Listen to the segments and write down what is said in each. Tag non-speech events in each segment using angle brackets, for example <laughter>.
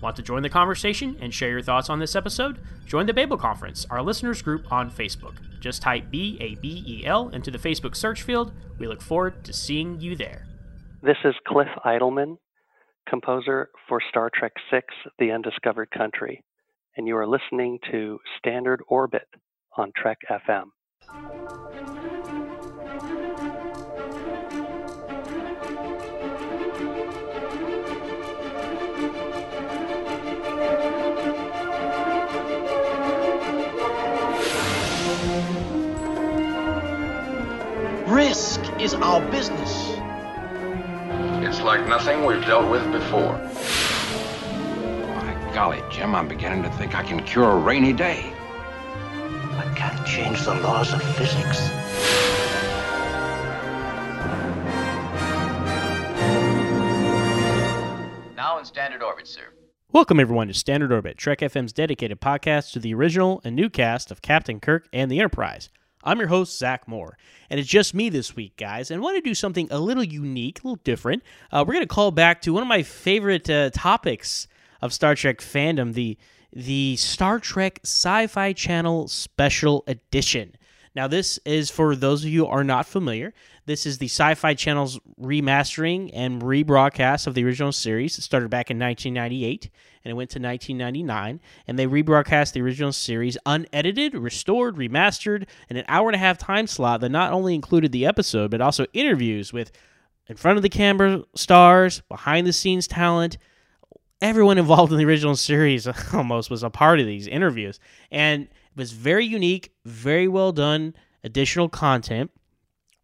Want to join the conversation and share your thoughts on this episode? Join the Babel Conference, our listeners group on Facebook. Just type B A B E L into the Facebook search field. We look forward to seeing you there. This is Cliff Eidelman, composer for Star Trek VI The Undiscovered Country, and you are listening to Standard Orbit on Trek FM. Risk is our business. It's like nothing we've dealt with before. My golly, Jim, I'm beginning to think I can cure a rainy day. I can't change the laws of physics. Now in standard orbit, sir. Welcome, everyone, to Standard Orbit, Trek FM's dedicated podcast to the original and new cast of Captain Kirk and the Enterprise. I'm your host, Zach Moore, and it's just me this week, guys, and I want to do something a little unique, a little different. Uh, we're going to call back to one of my favorite uh, topics of Star Trek fandom, the the Star Trek Sci-Fi Channel Special Edition. Now, this is for those of you who are not familiar. This is the Sci Fi Channel's remastering and rebroadcast of the original series. It started back in 1998 and it went to 1999. And they rebroadcast the original series unedited, restored, remastered, in an hour and a half time slot that not only included the episode, but also interviews with in front of the camera stars, behind the scenes talent. Everyone involved in the original series <laughs> almost was a part of these interviews. And it was very unique, very well done additional content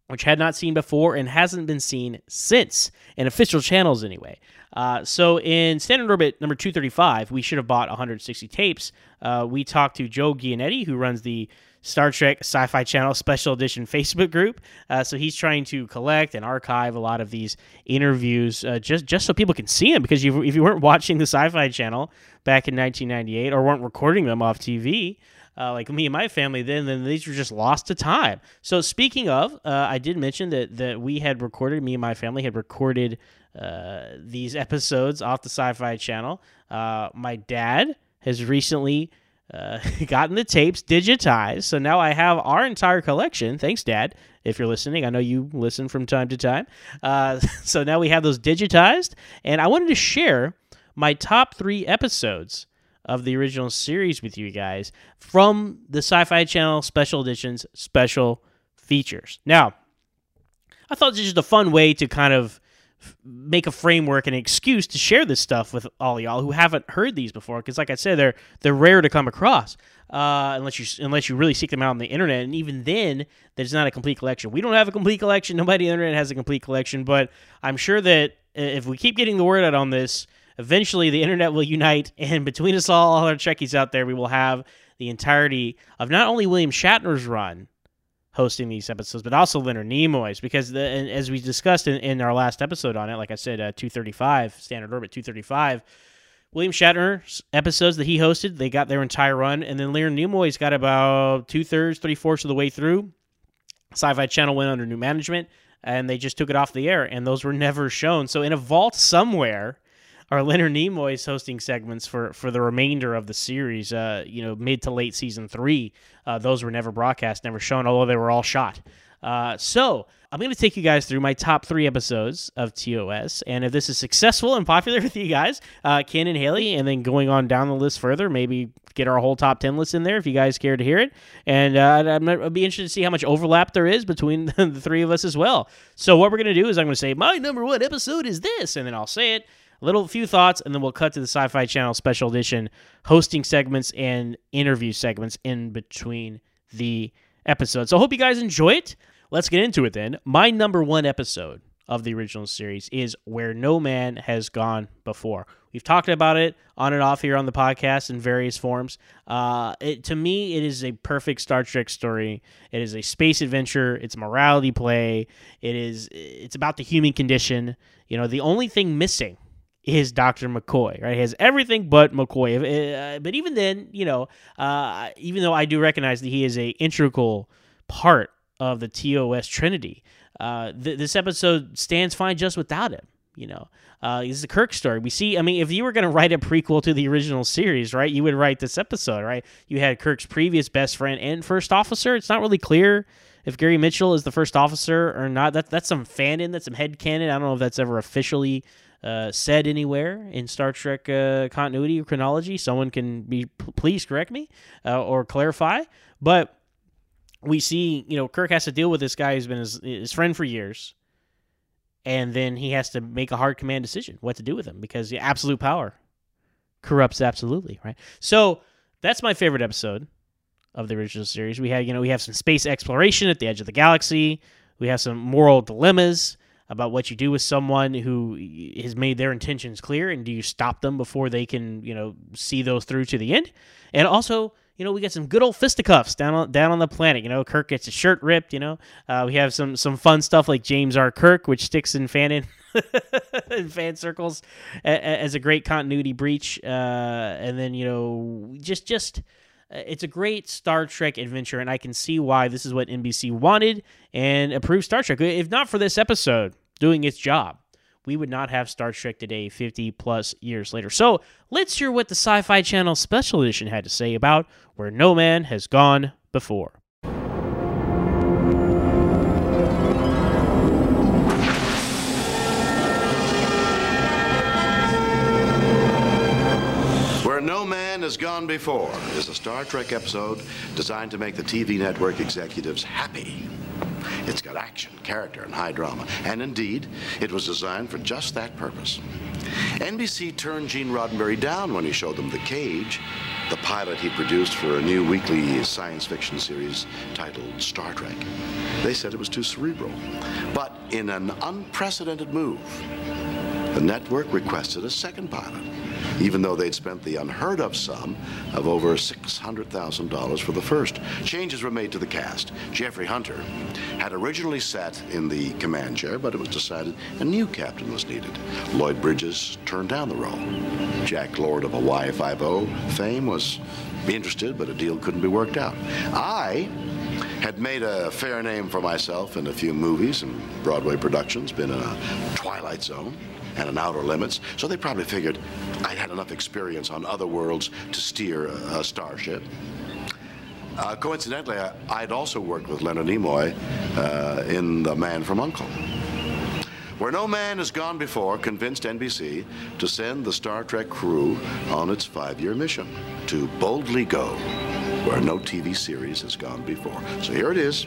which had not seen before and hasn't been seen since in official channels anyway. Uh, so in Standard Orbit number 235, we should have bought 160 tapes. Uh, we talked to Joe Giannetti, who runs the Star Trek Sci Fi Channel Special Edition <laughs> Facebook group. Uh, so he's trying to collect and archive a lot of these interviews uh, just, just so people can see them. Because you, if you weren't watching the Sci Fi Channel back in 1998 or weren't recording them off TV, uh, like me and my family then then these were just lost to time so speaking of uh, i did mention that that we had recorded me and my family had recorded uh, these episodes off the sci-fi channel. Uh, my dad has recently uh, <laughs> gotten the tapes digitized. So now i have our entire collection. Thanks dad if you're listening. I know you listen from time to time. Uh, <laughs> so now we have those digitized. And i wanted to share my top three episodes of the original series with you guys from the Sci Fi Channel Special Editions special features. Now, I thought this was just a fun way to kind of make a framework and an excuse to share this stuff with all y'all who haven't heard these before because like i said they're they're rare to come across uh, unless you unless you really seek them out on the internet. And even then there's not a complete collection. We don't have a complete collection. Nobody on the internet has a complete collection. But i'm sure that if we keep getting the word out on this Eventually, the internet will unite, <laughs> and between us all, all our Trekkies out there, we will have the entirety of not only William Shatner's run hosting these episodes, but also Leonard Nimoy's. Because the, as we discussed in, in, our last episode on it, like I said, uh, 235, Standard Orbit 235, William Shatner's episodes that he hosted, they got their entire run, and then Leonard Nimoy's got about two thirds, three fourths of the way through. Sci Fi Channel went under new management, and they just took it off the air, and those were never shown. So, in a vault somewhere, are Leonard Nimoy's hosting segments for for the remainder of the series. Uh, you know, mid to late season three, uh, those were never broadcast, never shown, although they were all shot. Uh, so I'm going to take you guys through my top three episodes of TOS, and if this is successful and popular <laughs> with you guys, uh, Ken and Hayley, and then going on down the list further, maybe get our whole top ten list in there if you guys care to hear it. And uh, I'd be interested to see how much overlap there is between <laughs> the three of us as well. So what we're going to do is I'm going to say my number one episode is this, and then I'll say it little few thoughts, and then we'll cut to the Sci Fi Channel special edition hosting segments and interview segments in between the episodes. So I hope you guys enjoy it. Let's get into it then. My number one episode of the original series is Where No Man Has Gone Before. We've talked about it on and off here on the podcast in various forms. Uh, it, to me, it is a perfect Star Trek story. It is a space adventure. It's morality play. It is. It's about the human condition. You know, the only thing missing is Dr. McCoy, right? He has everything but McCoy. Uh, but even then, you know, uh, even though I do recognize that he is a integral part of the TOS Trinity, uh, th- this episode stands fine just without him. You know, uh, this is a Kirk story. We see, I mean, if you were going to write a prequel to the original series, right, you would write this episode, right? You had Kirk's previous best friend and first officer. It's not really clear if Gary Mitchell is the first officer or not. That that's some fan in, that's some head canon. I don't know if that's ever officially uh, said anywhere in Star Trek uh, continuity or chronology. Someone can be please correct me uh, or clarify. But we see, you know, Kirk has to deal with this guy who's been his, his friend for years, and then he has to make a hard command decision what to do with him because the absolute power corrupts absolutely, right? So that's my favorite episode of the original series. We have, you know, we have some space exploration at the edge of the galaxy. We have some moral dilemmas about what you do with someone who has made their intentions clear and do you stop them before they can you know see those through to the end? And also you know we get some good old fisticuffs down on down on the planet. You know kirk gets his shirt ripped you know. Uh, we have some some fun stuff like james r. Kirk which sticks in fan in, <laughs> in fan circles as a great continuity breach. Uh, and then you know just just Uh, it's a great Star Trek adventure, and I can see why this is what NBC wanted and approved Star Trek. If not for this episode doing its job, we would not have Star Trek today 50 plus years later. So let's hear what the Sci Fi Channel Special Edition had to say about Where No Man Has Gone Before. Has gone before is a Star Trek episode designed to make the TV network executives happy. It's got action, character, and high drama. And indeed, it was designed for just that purpose. NBC turned Gene Roddenberry down when he showed them The Cage, the pilot he produced for a new weekly science fiction series titled Star Trek. They said it was too cerebral. But in an unprecedented move, the network requested a second pilot even though they'd spent the unheard of sum of over $600,000 for the first. Changes were made to the cast. Jeffrey Hunter had originally sat in the command chair, but it was decided a new captain was needed. Lloyd Bridges turned down the role. Jack Lord of Hawaii Five-O oh fame was interested, but a deal couldn't be worked out. I had made a fair name for myself in a few movies and Broadway productions, been in a Twilight Zone and an Outer Limits, so they probably figured I'd had enough experience on other worlds to steer a, starship. Uh, coincidentally, I, would also worked with Leonard Nimoy uh, in The Man from U.N.C.L.E. Where no man has gone before convinced NBC to send the Star Trek crew on its five-year mission to boldly go where no TV series has gone before. So here it is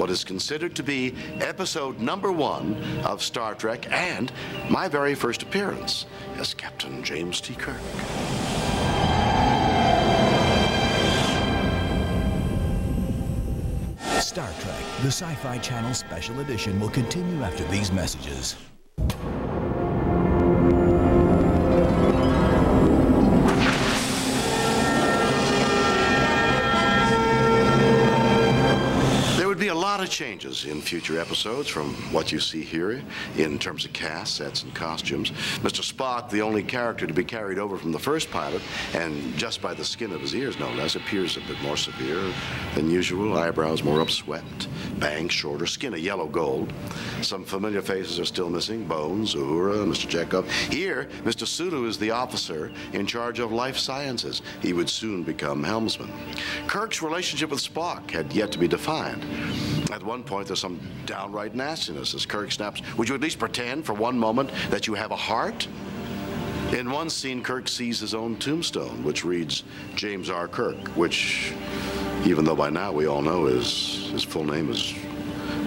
what is considered to be episode number one of Star Trek and my very first appearance as Captain James T. Kirk. Star Trek, the Sci Fi Channel Special Edition, will continue after these messages. Lot of changes in future episodes from what you see here in terms of cast, sets, and costumes. Mr. Spock, the only character to be carried over from the first pilot, and just by the skin of his ears, no less, appears a bit more severe than usual. Eyebrows more upswept, bangs shorter, skin a yellow gold. Some familiar faces are still missing Bones, Uhura, Mr. Chekov. Here, Mr. Sulu is the officer in charge of life sciences. He would soon become helmsman. Kirk's relationship with Spock had yet to be defined. At one point, there's some downright nastiness as Kirk snaps, Would you at least pretend for one moment that you have a heart? In one scene, Kirk sees his own tombstone, which reads James R. Kirk, which, even though by now we all know his, his full name is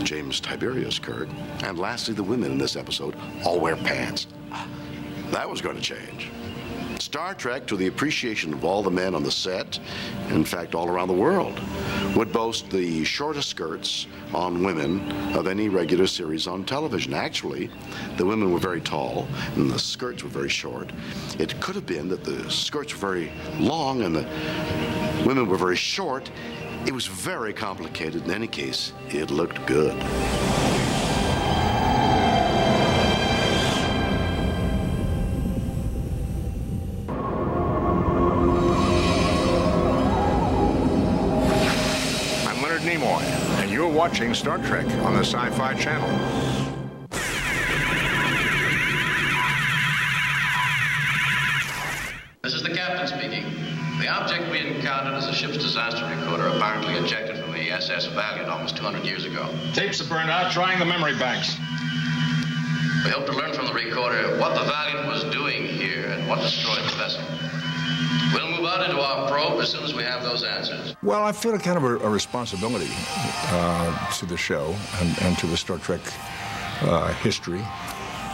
James Tiberius Kirk. And lastly, the women in this episode all wear pants. That was going to change. Star Trek, to the appreciation of all the men on the set, in fact, all around the world, would boast the shortest skirts on women of any regular series on television. Actually, the women were very tall and the skirts were very short. It could have been that the skirts were very long and the women were very short. It was very complicated. In any case, it looked good. You're watching Star Trek on the Sci Fi Channel. This is the captain speaking. The object we encountered is a ship's disaster recorder, apparently ejected from the SS Valiant almost 200 years ago. Tapes are burned out, trying the memory banks. We hope to learn from the recorder what the Valiant was doing here and what destroyed the vessel. We'll move out into our probe as soon as we have those answers. Well, I feel a kind of a, a responsibility uh, to the show and, and to the Star Trek uh, history.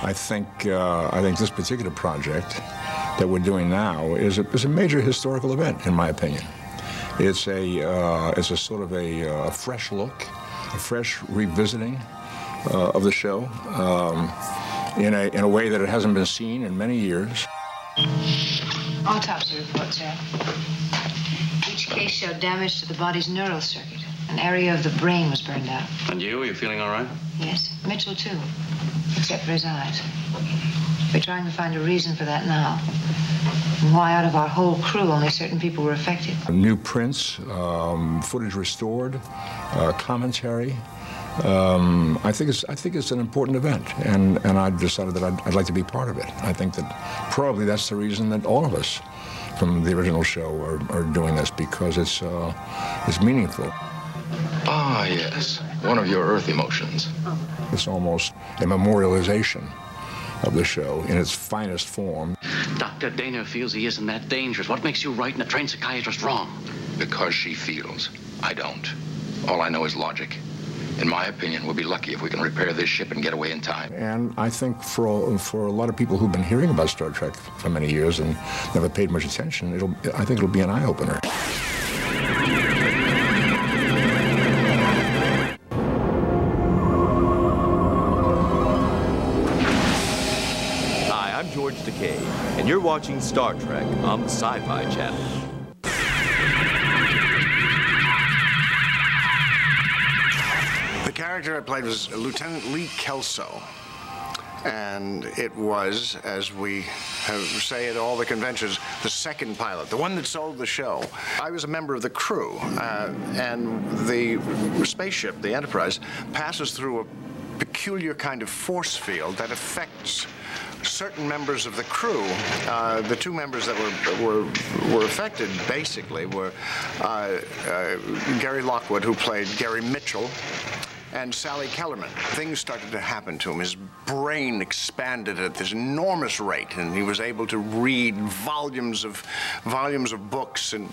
I think uh, I think this particular project that we're doing now is a, is a major historical event, in my opinion. It's a uh, it's a sort of a, uh, fresh look, a fresh revisiting uh, of the show um, in a in a way that it hasn't been seen in many years. Autopsy report, sir. Each case showed damage to the body's neural circuit. An area of the brain was burned out. And you, are you feeling all right? Yes, Mitchell too, except for his eyes. We're trying to find a reason for that now. And why out of our whole crew only certain people were affected. New prints, um, footage restored, uh, commentary. Um, I think it's I think it's an important event, and, and I decided that I'd, I'd like to be part of it. I think that probably that's the reason that all of us from the original show are, are doing this because it's uh, it's meaningful. Ah, yes. One of your Earth emotions. It's almost a memorialization of the show in its finest form. Dr. Dehner feels he isn't that dangerous. What makes you right and a trained psychiatrist wrong? Because she feels. I don't. All I know is logic. In my opinion, we'll be lucky if we can repair this ship and get away in time. And I think for for a lot of people who've been hearing about Star Trek for many years and never paid much attention, it'll I think it'll be an eye opener. Hi, I'm George Takei, and you're watching Star Trek on the Sci Fi Channel. Character I played was Lieutenant Lee Kelso. And it was, as we say at all the conventions, the second pilot, the one that sold the show. I was a member of the crew, uh, and the spaceship, the Enterprise, passes through a peculiar kind of force field that affects certain members of the crew. Uh, the two members that were were were affected basically were uh, uh, Gary Lockwood, who played Gary Mitchell, and Sally Kellerman. Things started to happen to him. His brain expanded at this enormous rate, and he was able to read volumes of volumes of books in,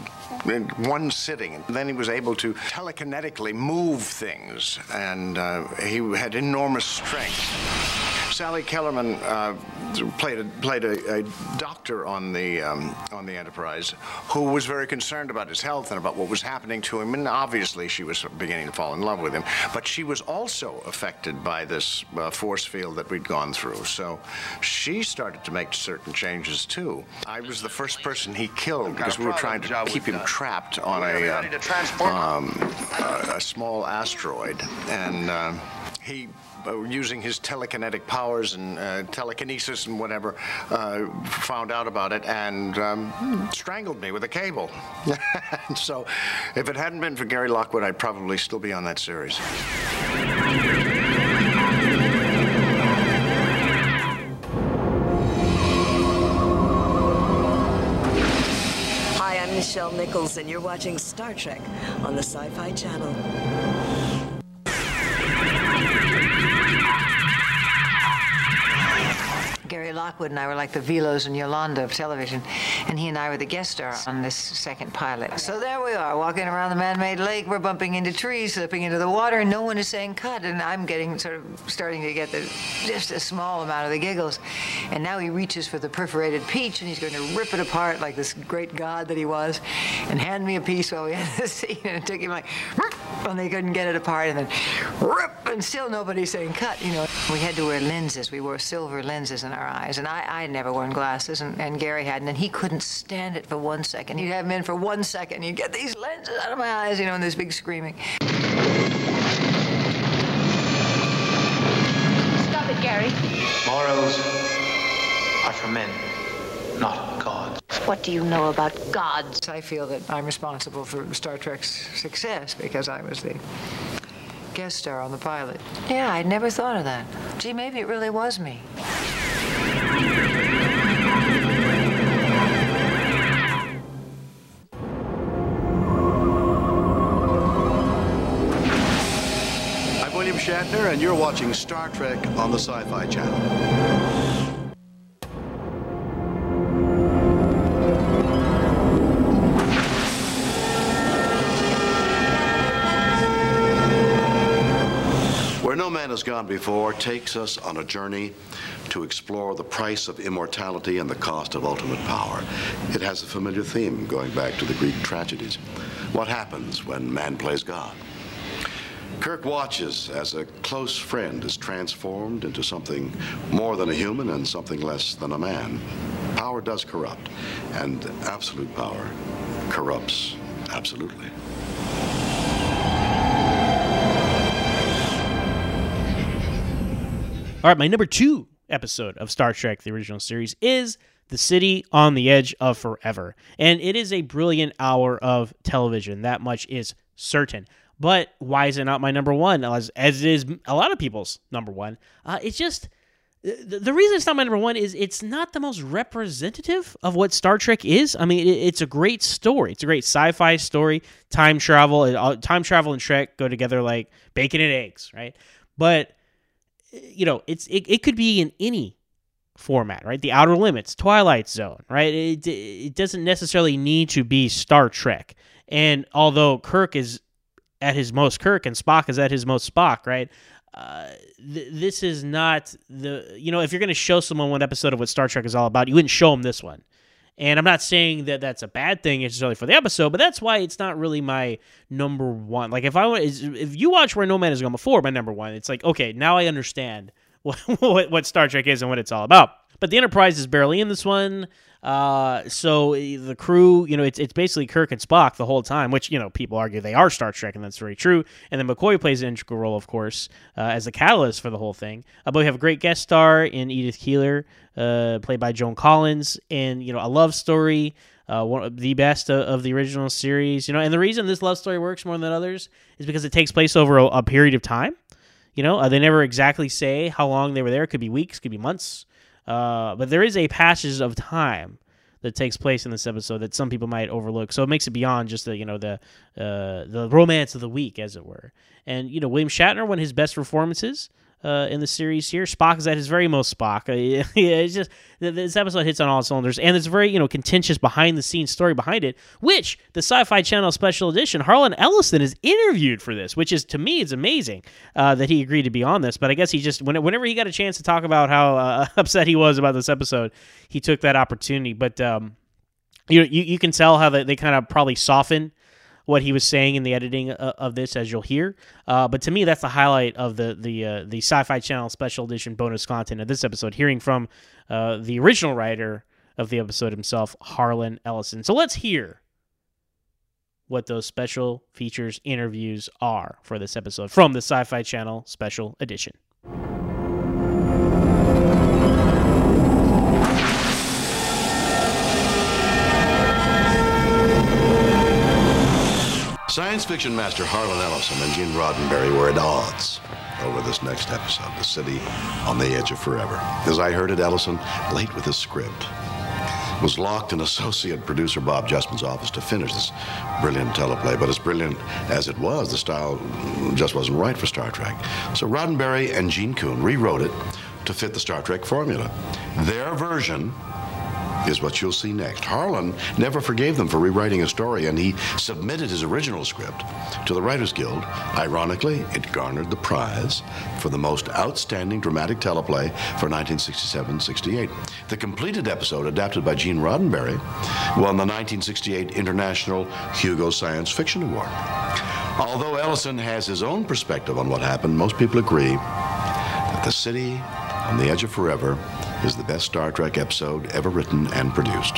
in one sitting. And then he was able to telekinetically move things, and uh, he had enormous strength. Sally Kellerman uh, played a, played a, a doctor on the um, on the Enterprise who was very concerned about his health and about what was happening to him, and obviously she was beginning to fall in love with him. But she was also affected by this uh, force field that we'd gone through, so she started to make certain changes too. I was the first person he killed because we were trying to keep him trapped on a uh, um, a, a small asteroid, and uh, he using his telekinetic powers and uh, telekinesis and whatever, uh, found out about it and um, strangled me with a cable. <laughs> so, if it hadn't been for Gary Lockwood, I'd probably still be on that series. Hi, I'm Nichelle Nichols, and you're watching Star Trek on the Sci Fi Channel. Gary Lockwood and I were like the Veloz and Yolanda of television, and he and I were the guest star on this second pilot. So there we are, walking around the man-made lake. We're bumping into trees, slipping into the water, and no one is saying cut. And I'm getting sort of starting to get the, just a small amount of the giggles. And now he reaches for the perforated peach, and he's going to rip it apart like this great god that he was, and hand me a piece while we had the <laughs> scene. And it took him like, and they couldn't get it apart, and then rip, and still nobody's saying cut. You know, we had to wear lenses. We wore silver lenses in our eyes, and I, I had never worn glasses, and, and Gary hadn't, and he couldn't stand it for one second. He'd have them in for one second. He'd get these lenses out of my eyes, you know, and this big screaming. Stop it, Gary. Morals are for men, not gods. What do you know about gods? I feel that I'm responsible for Star Trek's success because I was the guest star on the pilot. Yeah, I'd never thought of that. Gee, maybe it really was me. I'm William Shatner, and you're watching Star Trek on the Sci Fi Channel. Has Gone Before takes us on a journey to explore the price of immortality and the cost of ultimate power. It has a familiar theme going back to the Greek tragedies. What happens when man plays God? Kirk watches as a close friend is transformed into something more than a human and something less than a man. Power does corrupt, and absolute power corrupts absolutely. All right, my number two episode of Star Trek, the original series, is The City on the Edge of Forever. And it is a brilliant hour of television. That much is certain. But why is it not my number one, as, as it is a lot of people's number one? Uh, it's just. The, the reason it's not my number one is it's not the most representative of what Star Trek is. I mean, it, it's a great story. It's a great sci-fi story. Time travel, time travel and Trek go together like bacon and eggs, right? But you know, it's it, it could be in any format, right? The Outer Limits, Twilight Zone, right? It, it doesn't necessarily need to be Star Trek. And although Kirk is at his most Kirk and Spock is at his most Spock, right? Uh, th- this is not the you know if you're going to show someone one episode of what Star Trek is all about, you wouldn't show them this one. And I'm not saying that that's a bad thing necessarily for the episode, but that's why it's not really my number one. Like if I if you watch Where No Man Has Gone Before, my number one, it's like okay, now I understand <laughs> what what, what Star Trek is and what it's all about. But the Enterprise is barely in this one. Uh, so the crew, you know, it's it's basically Kirk and Spock the whole time, which you know people argue they are Star Trek, and that's very true. And then McCoy plays an integral role, of course, uh, as the catalyst for the whole thing. Uh, but we have a great guest star in Edith Keeler, uh, played by Joan Collins, and you know a love story. Uh, one of the best of, of, the original series, you know, and the reason this love story works more than others is because it takes place over a, a period of time. You know, uh, they never exactly say how long they were there. It could be weeks, could be months. Uh, but there is a passage of time that takes place in this episode that some people might overlook. So it makes it beyond just the you know the uh, the romance of the week, as it were. And you know William Shatner, one of his best performances uh, in the series here. Spock is at his very most Spock. <laughs> Yeah, it's just this episode hits on all cylinders, and it's very you know contentious behind the scenes story behind it, which the Sci-Fi Channel special edition Harlan Ellison is interviewed for this, which is to me is amazing uh, that he agreed to be on this. But I guess he just whenever he got a chance to talk about how uh, <laughs> upset he was about this episode, he took that opportunity. But um, you know you, you can tell how they, they kind of probably soften what he was saying in the editing uh, of this, as you'll hear. Uh, but to me, that's the highlight of the the uh, the Sci-Fi Channel special edition bonus content of this episode. Hearing from uh, the original writer of the episode himself, Harlan Ellison. So let's hear what those special features interviews are for this episode from the Sci-Fi Channel special edition. Science fiction master Harlan Ellison and Gene Roddenberry were at odds over this next episode, The City on the Edge of Forever. As I heard it, Ellison, late with his script, was locked in associate producer Bob Justman's office to finish this brilliant teleplay. But as brilliant as it was, the style just wasn't right for Star Trek. So Roddenberry and Gene Coon rewrote it to fit the Star Trek formula. Their version is what you'll see next. Harlan never forgave them for rewriting a story, and he submitted his original script to the Writers Guild. Ironically, it garnered the prize for the most outstanding dramatic teleplay for 1967-68. The completed episode, adapted by Gene Roddenberry, won the 1968 International Hugo Science Fiction Award. Although Ellison has his own perspective on what happened, most people agree that the city on the edge of forever is the best Star Trek episode ever written and produced.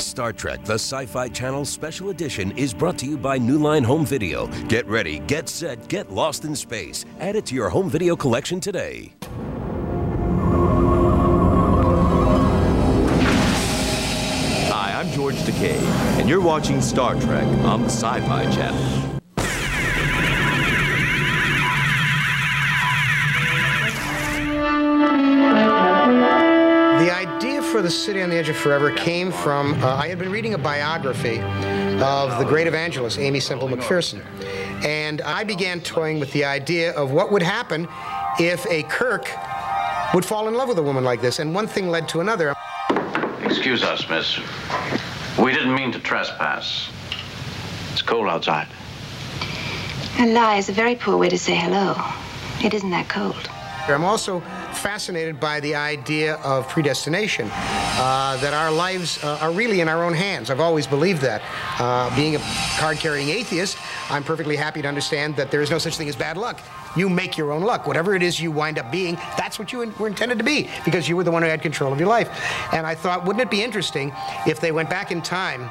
Star Trek, the Sci Fi Channel Special Edition, is brought to you by New Line Home Video. Get ready, get set, get lost in space. Add it to your home video collection today. Hi, I'm George Takei, and you're watching Star Trek on the Sci Fi Channel. For the City on the Edge of Forever came from uh, I had been reading a biography of the great evangelist Aimee Semple McPherson, and I began toying with the idea of what would happen if a Kirk would fall in love with a woman like this, and one thing led to another. Excuse us, miss. We didn't mean to trespass. It's cold outside. A lie is a very poor way to say hello. It isn't that cold. I'm also fascinated by the idea of predestination, uh, that our lives uh, are really in our own hands. I've always believed that. Uh, being a card carrying atheist, I'm perfectly happy to understand that there is no such thing as bad luck. You make your own luck. Whatever it is you wind up being, that's what you were intended to be because you were the one who had control of your life. And I thought, wouldn't it be interesting if they went back in time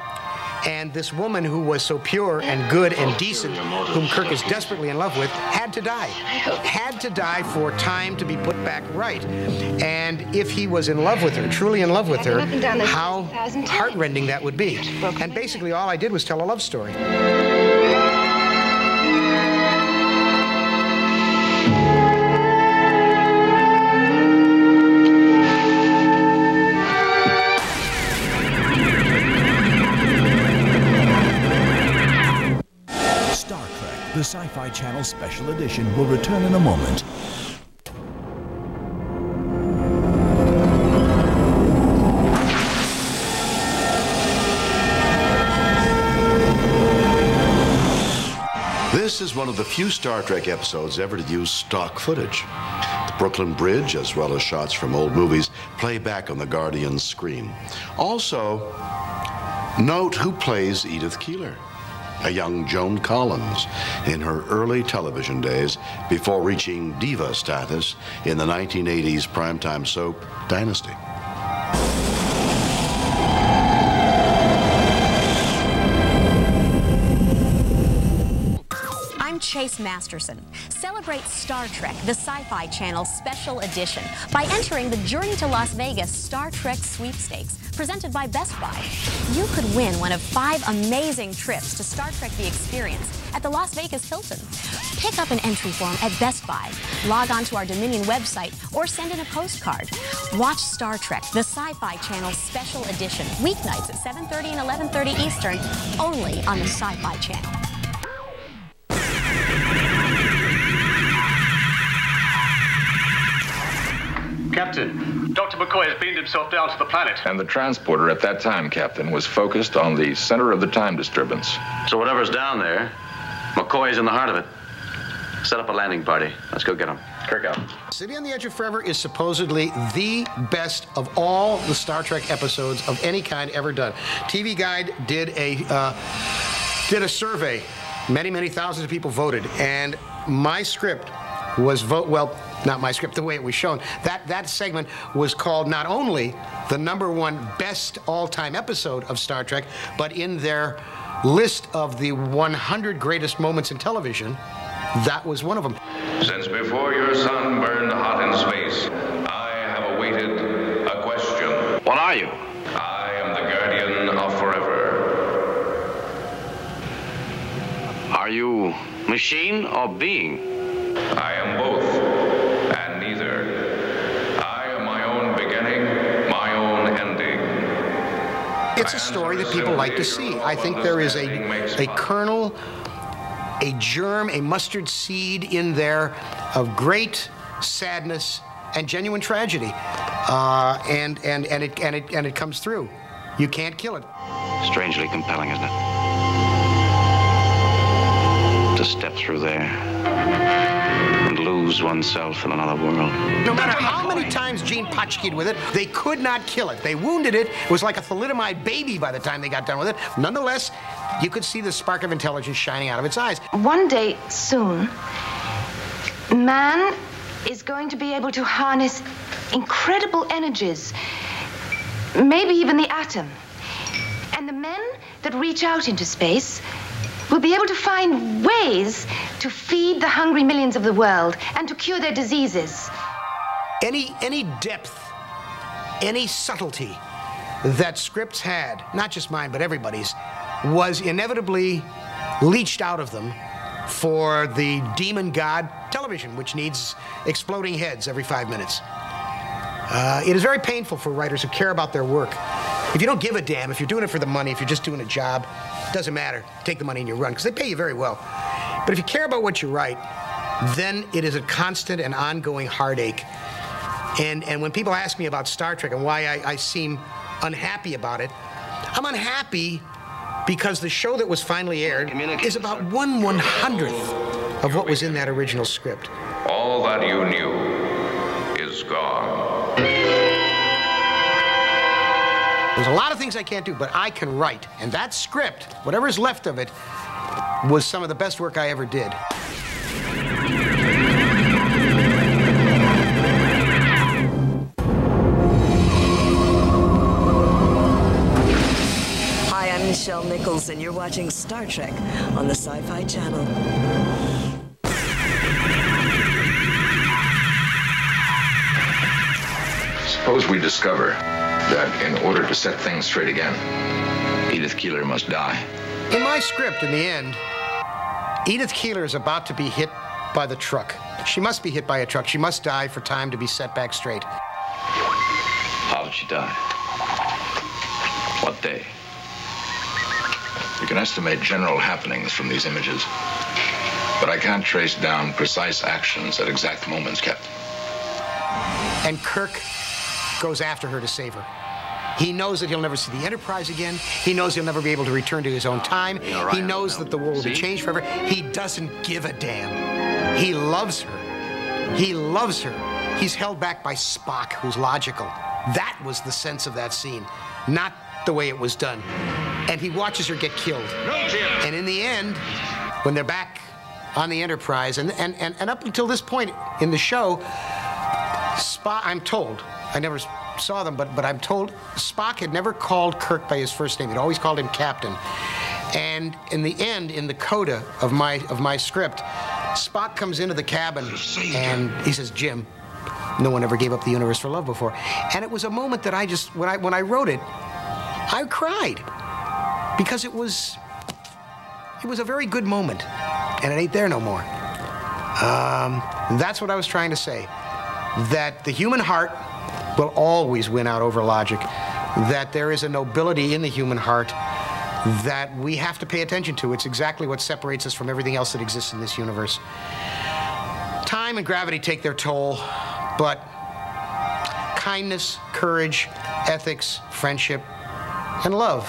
and this woman who was so pure and good and decent, whom Kirk is desperately in love with, had to die. Had to die for time to be put back right. And if he was in love with her, truly in love with her, how heartrending that would be. And basically, all I did was tell a love story. The Sci Fi Channel Special Edition, will return in a moment. This is one of the few Star Trek episodes ever to use stock footage. The Brooklyn Bridge, as well as shots from old movies, play back on the Guardian's screen. Also, note who plays Edith Keeler, a young Joan Collins in her early television days before reaching diva status in the 1980s primetime soap Dynasty. Chase Masterson. Celebrate Star Trek, the Sci Fi Channel Special Edition, by entering the Journey to Las Vegas Star Trek Sweepstakes, presented by Best Buy. You could win one of five amazing trips to Star Trek The Experience at the Las Vegas Hilton. Pick up an entry form at Best Buy, log on to our Dominion website, or send in a postcard. Watch Star Trek, the Sci-Fi Channel Special Edition, weeknights at 7.30 and 11.30 Eastern, only on the Sci-Fi Channel. Captain, Dr. McCoy has beamed himself down to the planet. And the transporter at that time, Captain, was focused on the center of the time disturbance. So whatever's down there, McCoy's in the heart of it. Set up a landing party. Let's go get him. Kirk out. City on the Edge of Forever is supposedly the best of all the Star Trek episodes of any kind ever done. TV Guide did a uh, did a survey. Many, many thousands of people voted, and my script was vote well not my script the way it was shown that that segment was called not only the number one best all-time episode of star trek but in their list of the 100 greatest moments in television that was one of them Since before your sun burned hot in space, I have awaited a question. What are you? I am the guardian of forever. Are you machine or being? I am both, and neither. I am my own beginning, my own ending. It's a story that people like to see. I think there is a, a kernel, a germ, a mustard seed in there of great sadness and genuine tragedy. Uh, and, and, and, it, and, it, and it comes through. You can't kill it. Strangely compelling, isn't it? To step through there lose oneself in another world. No matter how many times Gene Potchkied with it, they could not kill it. They wounded it. It was like a thalidomide baby by the time they got done with it. Nonetheless, you could see the spark of intelligence shining out of its eyes. One day soon, man is going to be able to harness incredible energies, maybe even the atom. And the men that reach out into space will be able to find ways to feed the hungry millions of the world and to cure their diseases. Any any depth, any subtlety that scripts had, not just mine but everybody's, was inevitably leached out of them for the demon god television, which needs exploding heads every five minutes. Uh, it is very painful for writers who care about their work. If you don't give a damn, if you're doing it for the money, if you're just doing a job, it doesn't matter. Take the money and you run, because they pay you very well. But if you care about what you write, then it is a constant and ongoing heartache. And, and when people ask me about Star Trek and why I, I seem unhappy about it, I'm unhappy because the show that was finally aired is about one one hundredth of what was in that original script. All that you knew is gone. There's a lot of things I can't do, but I can write. And that script, whatever's left of it, was some of the best work I ever did. Hi, I'm Nichelle Nichols, and you're watching Star Trek on the Sci Fi Channel. Suppose we discover that in order to set things straight again, Edith Keeler must die. In my script, in the end, Edith Keeler is about to be hit by the truck. She must be hit by a truck. She must die for time to be set back straight. How did she die? What day? You can estimate general happenings from these images, but I can't trace down precise actions at exact moments, Captain. And Kirk goes after her to save her. He knows that he'll never see the Enterprise again. He knows he'll never be able to return to his own time. He knows that the world will be changed forever. He doesn't give a damn. He loves her. He loves her. He's held back by Spock, who's logical. That was the sense of that scene, not the way it was done. And he watches her get killed. And in the end, when they're back on the Enterprise, and, and, and, and up until this point in the show, Spock, I'm told, I never saw them, but, but I'm told Spock had never called Kirk by his first name. He'd always called him Captain. And in the end, in the coda of my, of my script, Spock comes into the cabin and he says, Jim, no one ever gave up the universe for love before. And it was a moment that I just, when I, when I wrote it, I cried because it was, it was a very good moment and it ain't there no more. Um, that's what I was trying to say. That the human heart will always win out over logic. That there is a nobility in the human heart that we have to pay attention to. It's exactly what separates us from everything else that exists in this universe. Time and gravity take their toll, but kindness, courage, ethics, friendship, and love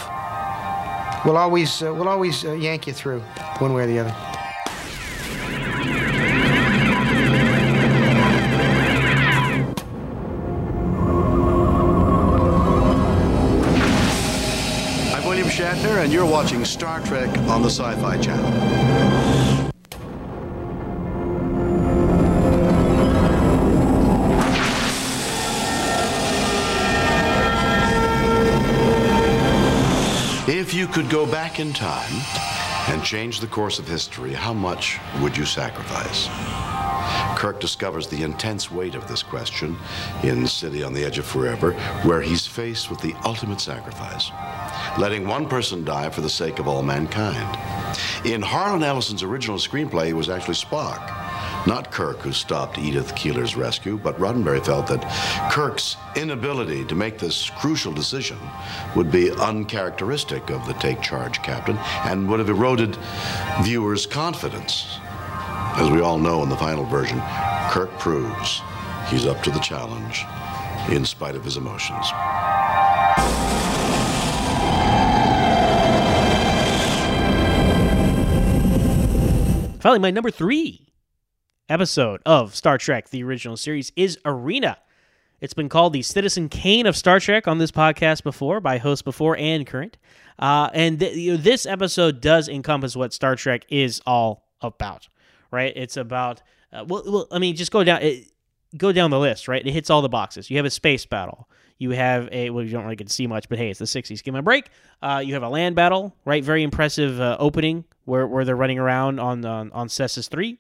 will always, uh, will always uh, yank you through one way or the other. Shatner, and you're watching Star Trek on the Sci Fi Channel. If you could go back in time and change the course of history, how much would you sacrifice? Kirk discovers the intense weight of this question in City on the Edge of Forever, where he's faced with the ultimate sacrifice letting one person die for the sake of all mankind. In Harlan Ellison's original screenplay, it was actually Spock not Kirk who stopped Edith Keeler's rescue, but Roddenberry felt that Kirk's inability to make this crucial decision would be uncharacteristic of the take charge captain and would have eroded viewers' confidence. As we all know in the final version, Kirk proves he's up to the challenge in spite of his emotions. Finally, my number three episode of Star Trek, the original series, is Arena. It's been called the Citizen Kane of Star Trek on this podcast before by hosts before and current. Uh, and th- this episode does encompass what Star Trek is all about, right? It's about uh, well, well, I mean, just go down, it, go down the list, right? It hits all the boxes. You have a space battle. You have a well, you don't really get to see much, but hey, it's the '60s. Give me a break. Uh, you have a land battle, right? Very impressive uh, opening where where they're running around on on, on Cestus three.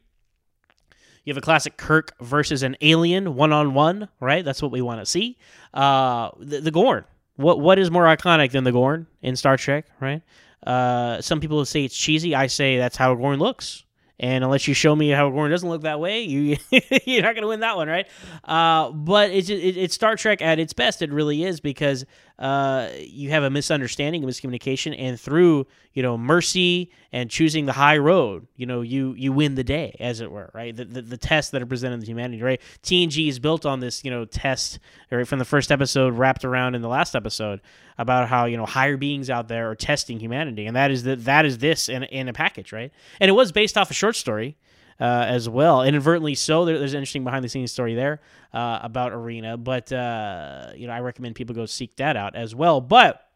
You have a classic Kirk versus an alien one on one, right? That's what we want to see. Uh, the, the Gorn. What what is more iconic than the Gorn in Star Trek, right? Uh, some people say it's cheesy. I say that's how a Gorn looks. And unless you show me how a Gorn doesn't look that way, you <laughs> you're not going to win that one, right? Uh, but it's it, it's Star Trek at its best. It really is because uh, you have a misunderstanding, a miscommunication, and through you know mercy and choosing the high road, you know you you win the day, as it were, right? The the, the tests that are presented to humanity, right? TNG is built on this you know test, right, from the first episode wrapped around in the last episode about how you know higher beings out there are testing humanity, and that is that that is this in in a package, right? And it was based off a short story. Uh, as well, inadvertently so. There, there's an interesting behind the scenes story there uh, about Arena, but uh, you know I recommend people go seek that out as well. But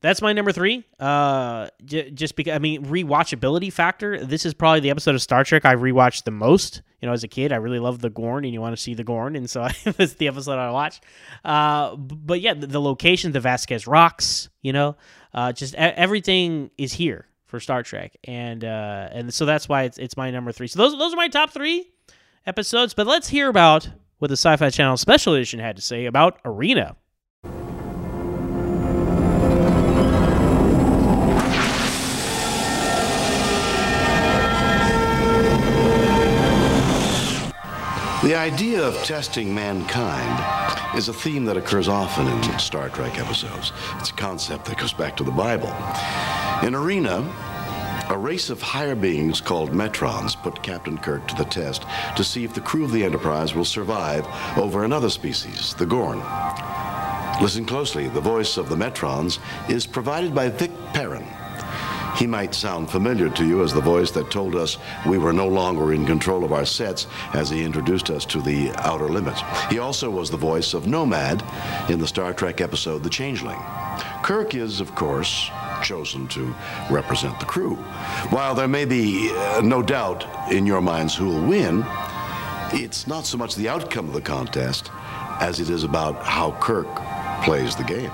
that's my number three. Uh, j- just because I mean rewatchability factor. This is probably the episode of Star Trek I rewatched the most. You know, as a kid, I really loved the Gorn, and you want to see the Gorn, and so <laughs> that's the episode I watched. Uh, but yeah, the, the location, the Vasquez Rocks. You know, uh, just e- everything is here for Star Trek, and uh, and so that's why it's it's my number three. So those those are my top three episodes. But let's hear about what the Sci-Fi Channel Special Edition had to say about Arena. The idea of testing mankind is a theme that occurs often in Star Trek episodes. It's a concept that goes back to the Bible. In Arena, a race of higher beings called Metrons put Captain Kirk to the test to see if the crew of the Enterprise will survive over another species, the Gorn. Listen closely. The voice of the Metrons is provided by Vic Perrin. He might sound familiar to you as the voice that told us we were no longer in control of our sets as he introduced us to the outer limits. He also was the voice of Nomad in the Star Trek episode The Changeling. Kirk is, of course, chosen to represent the crew. While there may be uh, no doubt in your minds who will win, it's not so much the outcome of the contest as it is about how Kirk plays the game.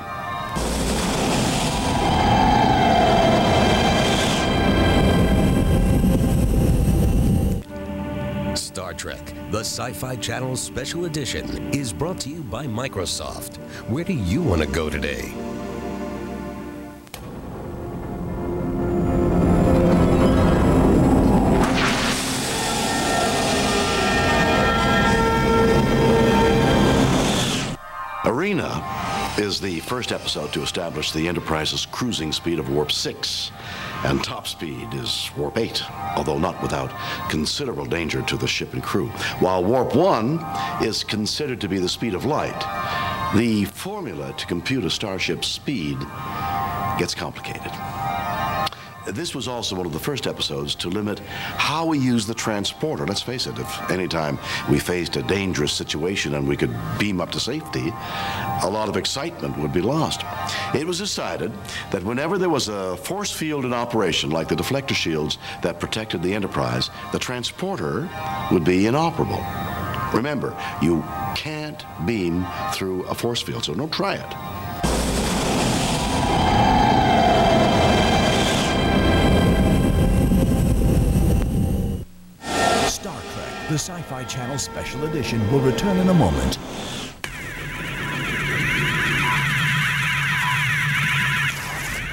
Star Trek, the Sci Fi Channel Special Edition, is brought to you by Microsoft. Where do you want to go today? The first episode to establish the Enterprise's cruising speed of warp 6, and top speed is warp 8, although not without considerable danger to the ship and crew. While warp 1 is considered to be the speed of light, the formula to compute a starship's speed gets complicated. This was also one of the first episodes to limit how we use the transporter. Let's face it, if any time we faced a dangerous situation and we could beam up to safety, a lot of excitement would be lost. It was decided that whenever there was a force field in operation, like the deflector shields that protected the Enterprise, the transporter would be inoperable. Remember, you can't beam through a force field, so don't try it. The Sci Fi Channel Special Edition, will return in a moment.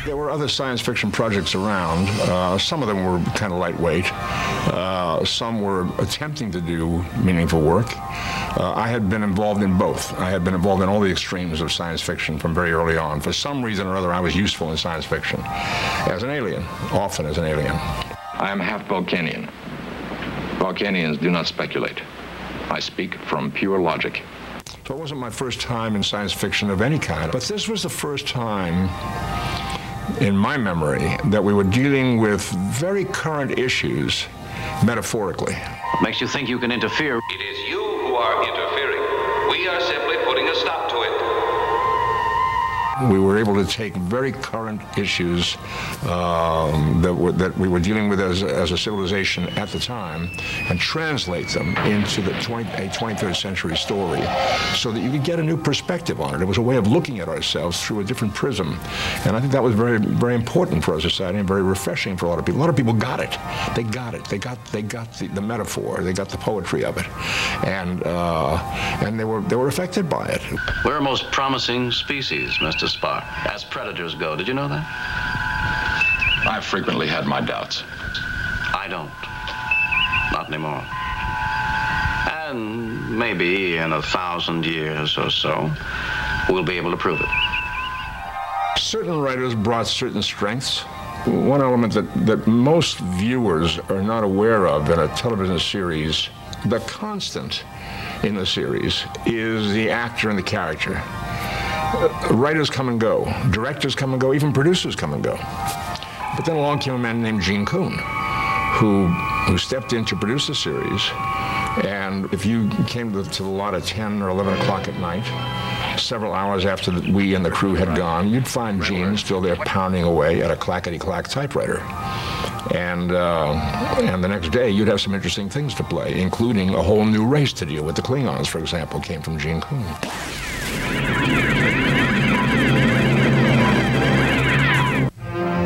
There were were other science fiction projects around. Uh, some of them were kind of lightweight. Uh, some were attempting to do meaningful work. Uh, I had been involved in both. I had been involved in all the extremes of science fiction from very early on. For some reason or other, I was useful in science fiction as an alien, often as an alien. I am half Vulcanian. Vulcanians do not speculate. I speak from pure logic. So it wasn't my first time in science fiction of any kind, but this was the first time in my memory that we were dealing with very current issues metaphorically. What makes you think you can interfere? It is you who are interfering. We are We were able to take very current issues um, that, were, that we were dealing with as, as a civilization at the time and translate them into the 20, a 23rd century story so that you could get a new perspective on it. It was a way of looking at ourselves through a different prism. And I think that was very, very important for our society and very refreshing for a lot of people. A lot of people got it. They got it. They got, they got the, the metaphor. They got the poetry of it. And, uh, and they, were, they were affected by it. We're a most promising species, Mr. Spock, as predators go. Did you know that? I've frequently had my doubts. I don't. Not anymore. And maybe in a thousand years or so, we'll be able to prove it. Certain writers brought certain strengths. One element that, that most viewers are not aware of in a television series, the constant in the series, is the actor and the character. Writers come and go, directors come and go, even producers come and go. But then along came a man named Gene Coon, who, who stepped in to produce the series. And if you came to, to the lot at 10 or 11 o'clock at night, several hours after the, we and the crew had gone, you'd find Gene still there pounding away at a clackety-clack typewriter. And, uh, and the next day, you'd have some interesting things to play, including a whole new race to deal with. The Klingons, for example, came from Gene Coon.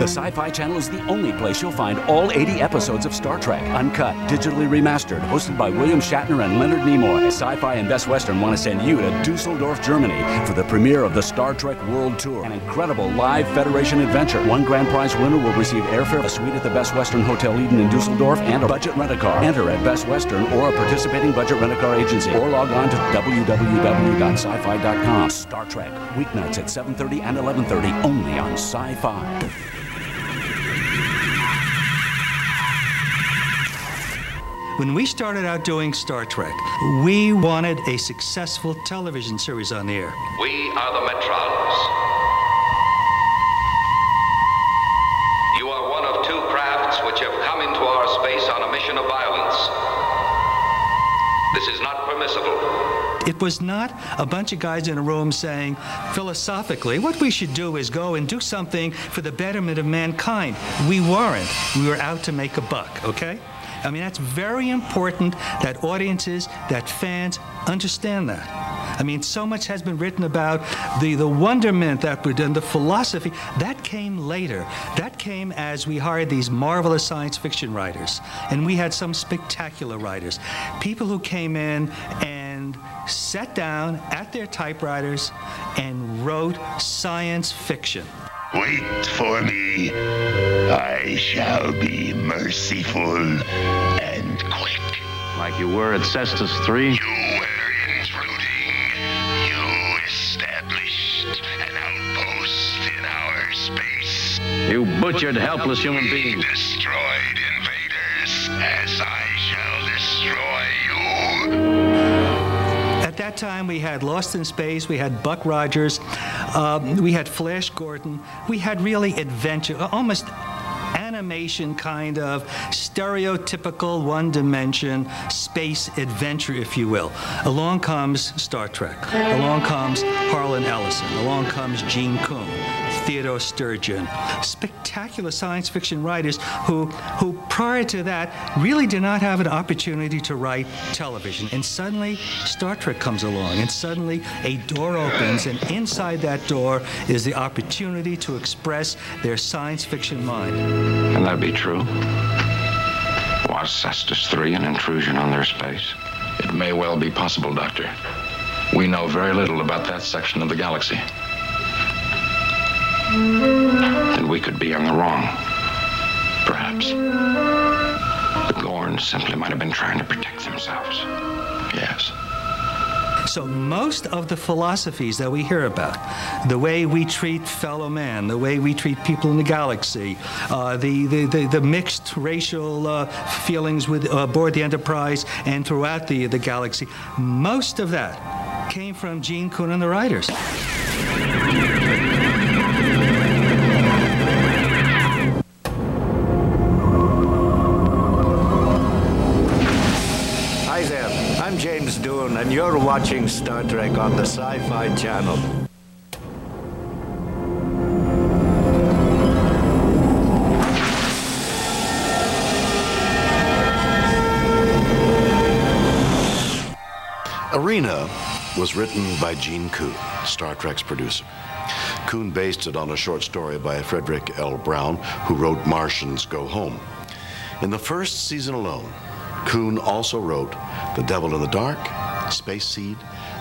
The Sci Fi Channel is the only place you'll find all 80 episodes of Star Trek, uncut, digitally remastered, hosted by William Shatner and Leonard Nimoy. Sci Fi and Best Western want to send you to Dusseldorf, Germany for the premiere of the Star Trek World Tour, an incredible live Federation adventure. One grand prize winner will receive airfare, a suite at the Best Western Hotel Eden in Dusseldorf, and a budget rent a car. Enter at Best Western or a participating budget rent a car agency, or log on to www.sci-fi.com. Star Trek, weeknights at 7:30 and 11:30, only on Sci-Fi. When we started out doing Star Trek, we wanted a successful television series on the air. We are the Metrons. You are one of two crafts which have come into our space on a mission of violence. This is not permissible. It was not a bunch of guys in a room saying, philosophically, what we should do is go and do something for the betterment of mankind. We weren't. We were out to make a buck, okay? I mean, that's very important that audiences, that fans understand that. I mean, so much has been written about the, the wonderment that we done, the philosophy. That came later. That came as we hired these marvelous science fiction writers. And we had some spectacular writers. People who came in and sat down at their typewriters and wrote science fiction. Wait for me. I shall be merciful and quick. Like you were at Cestus 3? You were intruding. You established an outpost in our space. You butchered helpless human we beings. destroyed invaders as I shall destroy you. At that time, we had Lost in Space, we had Buck Rogers, um, we had Flash Gordon, we had really adventure, almost animation kind of stereotypical one dimension space adventure, if you will. Along comes Star Trek. Along comes Harlan Ellison. Along comes Gene Coon. Theodore Sturgeon, spectacular science fiction writers who, who prior to that really did not have an opportunity to write television. And suddenly, Star Trek comes along, and suddenly a door opens, and inside that door is the opportunity to express their science fiction mind. Can that be true? Was Cestus 3 an intrusion on their space? It may well be possible, Doctor. We know very little about that section of the galaxy. Then we could be on the wrong. Perhaps. The Gorns simply might have been trying to protect themselves. Yes. So most of the philosophies that we hear about, the way we treat fellow man, the way we treat people in the galaxy, uh, the, the, the, the, mixed racial uh, feelings with, uh, aboard the Enterprise and throughout the, the galaxy, most of that came from Gene Coon and the writers. Doohan, and you're watching Star Trek on the Sci Fi Channel. Arena was written by Gene Coon, Star Trek's producer. Coon based it on a short story by Frederick L. Brown, who wrote Martians Go Home. In the first season alone, Coon also wrote The Devil in the Dark, Space Seed,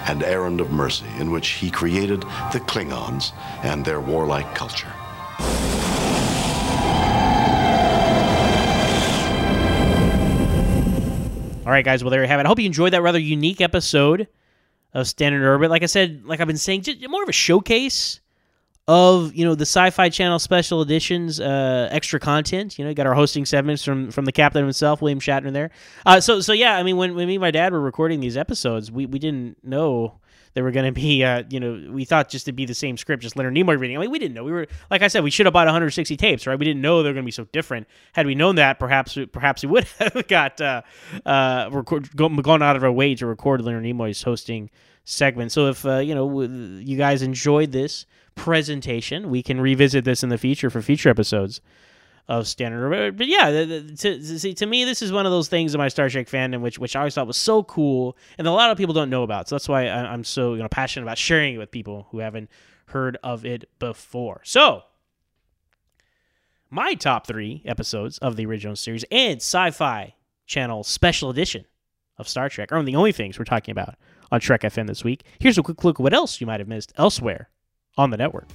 and Errand of Mercy, in which he created the Klingons and their warlike culture. All right, guys. Well, there you have it. I hope you enjoyed that rather unique episode of Standard Orbit. Like I said, like I've been saying, just more of a showcase of you know the Sci-Fi Channel special editions, uh, extra content. You know, got our hosting segments from from the captain himself, William Shatner. There. Uh, so so yeah, I mean, when, when me and my dad were recording these episodes, we we didn't know they were going to be, uh, you know, we thought just to be the same script, just Leonard Nimoy reading. I mean, we didn't know. We were, like I said, we should have bought 160 tapes, right? We didn't know they were going to be so different. Had we known that, perhaps, perhaps we would <laughs> have got uh, uh, record, gone out of our way to record Leonard Nimoy's hosting segment. So if uh, you know you guys enjoyed this presentation, we can revisit this in the future for future episodes of Standard. But yeah, to, to, to me, this is one of those things in my Star Trek fandom which which I always thought was so cool, and a lot of people don't know about. So that's why I, am so you know passionate about sharing it with people who haven't heard of it before. So. My top three episodes of the original series and sci fi channel special edition of Star Trek are the only things we're talking about on Trek FM this week. Here's a quick look at what else you might have missed elsewhere on the network.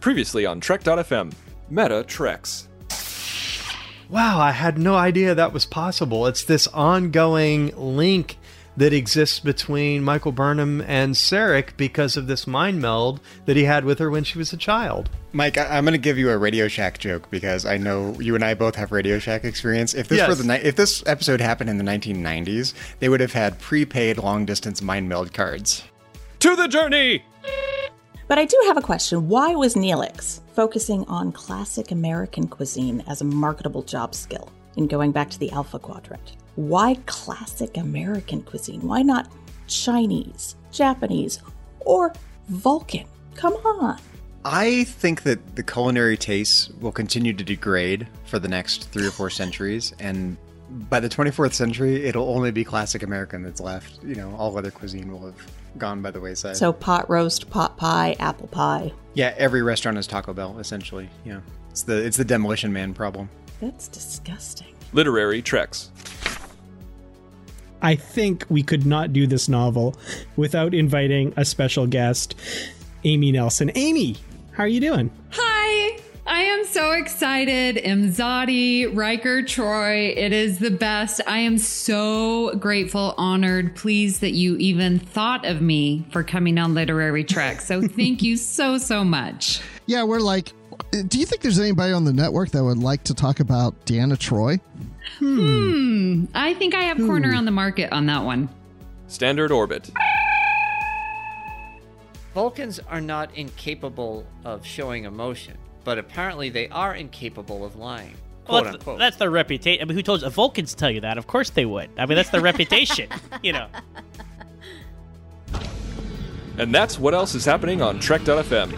Previously on Trek.fm, Meta Treks. Wow, I had no idea that was possible. It's this ongoing link that exists between Michael Burnham and Sarek because of this mind meld that he had with her when she was a child. Mike, I- am going to give you a Radio Shack joke because I know you and I both have Radio Shack experience. If this Yes. were the ni- if this episode happened in the 1990s, they would have had prepaid long distance mind meld cards. To the journey. But I do have a question. Why was Neelix focusing on classic American cuisine as a marketable job skill in going back to the Alpha Quadrant? Why classic American cuisine? Why not Chinese, Japanese, or Vulcan? Come on. I think that the culinary tastes will continue to degrade for the next three or four centuries, and by the 24th century, it'll only be classic American that's left. You know, all other cuisine will have gone by the wayside. So pot roast, pot pie, apple pie. yeah, every restaurant is Taco Bell essentially. Yeah, it's the it's the demolition man problem. That's disgusting. Literary Treks. I think we could not do this novel without inviting a special guest, Amy Nelson. Amy, how are you doing? Hi! I am so excited. Imzadi, Riker, Troi, it is the best. I am so grateful, honored, pleased that you even thought of me for coming on Literary Trek. So <laughs> thank you so, so much. Yeah, we're like, do you think there's anybody on the network that would like to talk about Deanna Troi? Hmm. I think I have corner on the market on that one. Standard Orbit. Vulcans are not incapable of showing emotion, but apparently they are incapable of lying. Well, Quote that's, unquote. that's their reputation. I mean, who told you? The Vulcans tell you that. Of course they would. I mean, that's their reputation. <laughs> You know. And that's what else is happening on Trek.fm.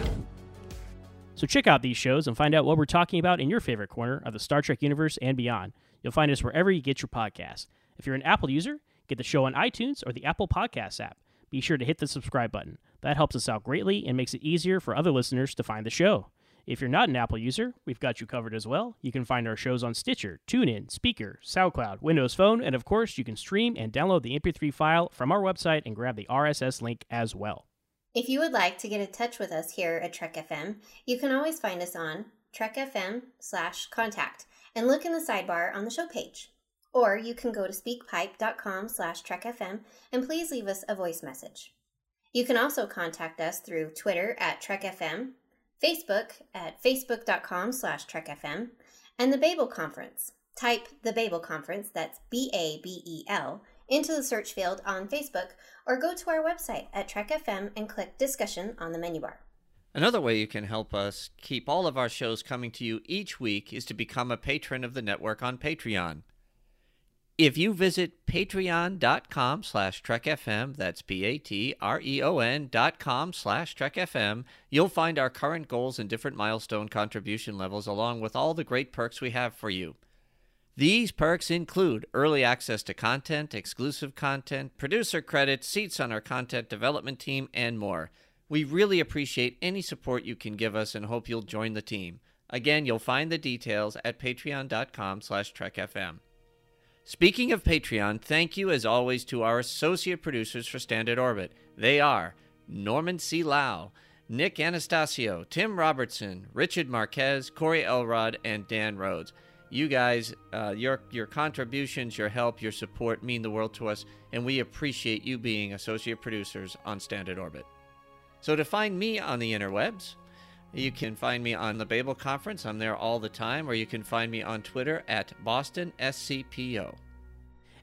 So check out these shows and find out what we're talking about in your favorite corner of the Star Trek universe and beyond. You'll find us wherever you get your podcasts. If you're an Apple user, get the show on iTunes or the Apple Podcasts app. Be sure to hit the subscribe button. That helps us out greatly and makes it easier for other listeners to find the show. If you're not an Apple user, we've got you covered as well. You can find our shows on Stitcher, TuneIn, Spreaker, SoundCloud, Windows Phone, and of course, you can stream and download the MP3 file from our website and grab the RSS link as well. If you would like to get in touch with us here at Trek FM, you can always find us on trekfm slash contact and look in the sidebar on the show page. Or you can go to speakpipe.com slash trekfm and please leave us a voice message. You can also contact us through Twitter at trekfm, Facebook at facebook.com slash trekfm, and the Babel Conference. Type the Babel Conference, that's B-A-B-E-L, into the search field on Facebook or go to our website at trekfm and click discussion on the menu bar. Another way you can help us keep all of our shows coming to you each week is to become a patron of the network on Patreon. If you visit patreon.com slash trekfm, that's P-A-T-R-E-O-N dot com slash trekfm, you'll find our current goals and different milestone contribution levels along with all the great perks we have for you. These perks include early access to content, exclusive content, producer credits, seats on our content development team, and more. We really appreciate any support you can give us and hope you'll join the team. Again, you'll find the details at patreon.com slash trekfm. Speaking of Patreon, thank you as always to our associate producers for Standard Orbit. They are Norman C. Lao, Nick Anastassiou, Tim Robertson, Richard Marquez, Corey Elrod, and Dan Rhodes. You guys, uh, your your contributions, your help, your support mean the world to us, and we appreciate you being associate producers on Standard Orbit. So to find me on the interwebs, you can find me on the Babel Conference. I'm there all the time, or you can find me on Twitter at Boston SCPO.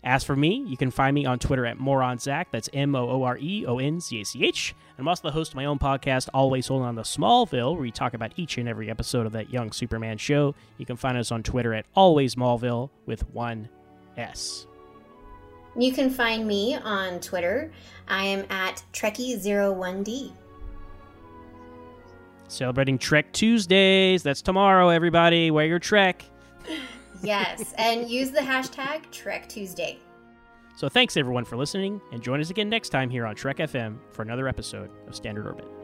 As for me, you can find me on Twitter at MooreonZach. That's M O O R E O N Z A C H. And I'm also the host of my own podcast, Always Holding on to Smallville, where we talk about each and every episode of that young Superman show. You can find us on Twitter at Always Smallville with one S. You can find me on Twitter. I am at Trekkie01D. Celebrating Trek Tuesdays. That's tomorrow, everybody. Wear your Trek. Yes, and use the hashtag Trek Tuesday. So thanks everyone for listening, and join us again next time here on Trek FM for another episode of Standard Orbit.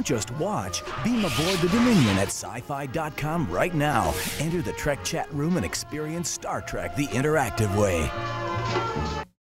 Don't just watch. Beam aboard the Dominion at sci-fi.com right now. Enter the Trek chat room and experience Star Trek the interactive way.